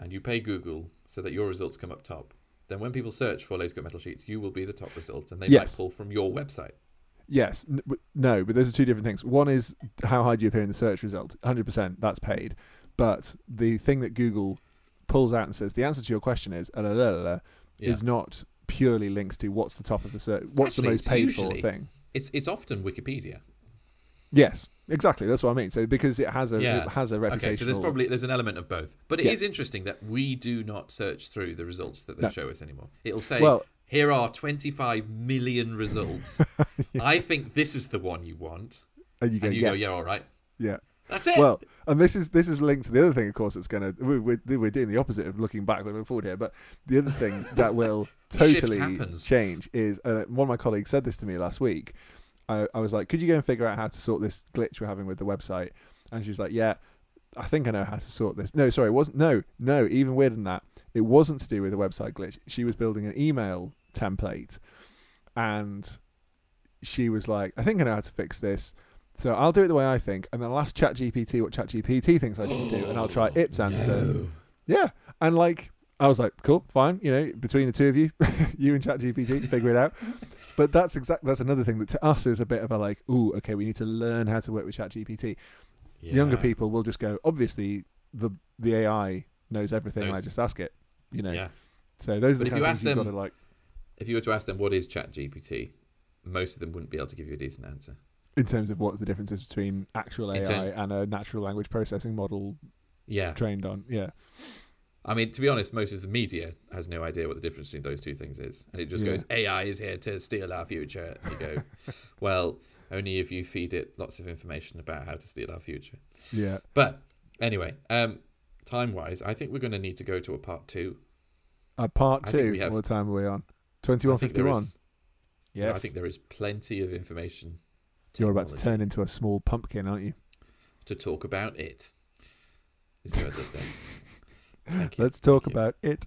and you pay Google so that your results come up top, then when people search for laser cut metal sheets, you will be the top result and they might pull from your website. Yes, no, but those are two different things. One is how high do you appear in the search result? 100%, that's paid. But the thing that Google pulls out and says the answer to your question is uh, la, la, la, la, Yeah. is not purely linked to what's the top of the search, what's Actually, the most paid for thing. It's it's often Wikipedia. Yes, exactly. That's what I mean. So because it has a Yeah. it has a reputation. Okay, so there's probably there's an element of both. But it is Yeah. interesting that we do not search through the results that they No. show us anymore. It'll say well, here are 25 million results. <laughs> I think this is the one you want. and you go, and you yeah, go, yeah, all right. yeah. That's it. Well, and this is this is linked to the other thing, of course. It's gonna we're, we're, we're doing the opposite of looking back, looking forward here. But the other thing <laughs> that will totally change is uh, one of my colleagues said this to me last week. I, I was like, "Could you go and figure out how to sort this glitch we're having with the website?" And she's like, "Yeah, I think I know how to sort this." No, sorry, it wasn't. No, no, even weirder than that. It wasn't to do with the website glitch. She was building an email template, and she was like, "I think I know how to fix this." So I'll do it the way I think, and then I'll ask ChatGPT what ChatGPT thinks I should do, and I'll try its <gasps> answer. No. Yeah, and like I was like, cool, fine, you know, between the two of you, <laughs> you and ChatGPT, figure it out. <laughs> But that's exact. That's another thing that to us is a bit of a like, ooh, okay, we need to learn how to work with ChatGPT. Younger people will just go, obviously, the the AI knows everything. and I just ask it, you know. Yeah. So those are But the if kind you of ask things you've got them- to like If you were to ask them what is ChatGPT, most of them wouldn't be able to give you a decent answer. In terms of what the differences between actual AI terms- and a natural language processing model Yeah. trained on. Yeah. I mean, to be honest, most of the media has no idea what the difference between those two things is. And it just Yeah. goes, AI is here to steal our future. And you go, <laughs> well, only if you feed it lots of information about how to steal our future. Yeah. But anyway, um, time wise, I think we're going to need to go to a part two. A part I two. we have- What time are we on? I Twenty-one think there fifty-one. is- you know, I think there is plenty of information. You're about to turn into a small pumpkin, aren't you? to talk about it. Is there a bit there? <laughs> Thank you. Let's talk about it.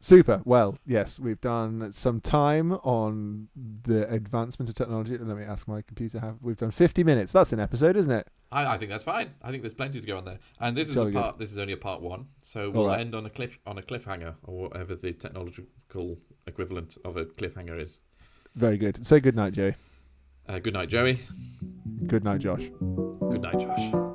Super. Well, yes, we've done some time on the advancement of technology. Let me ask my computer how we've done 50 minutes. That's an episode, isn't it? I, I think that's fine. I think there's plenty to go on there. And this is a good. part. This is only a part one, so we'll right. end on a cliff on a cliffhanger or whatever the technological equivalent of a cliffhanger is. Very good. Say good night, Joey. Uh, good night, Joey. Good night, Josh. Good night, Josh.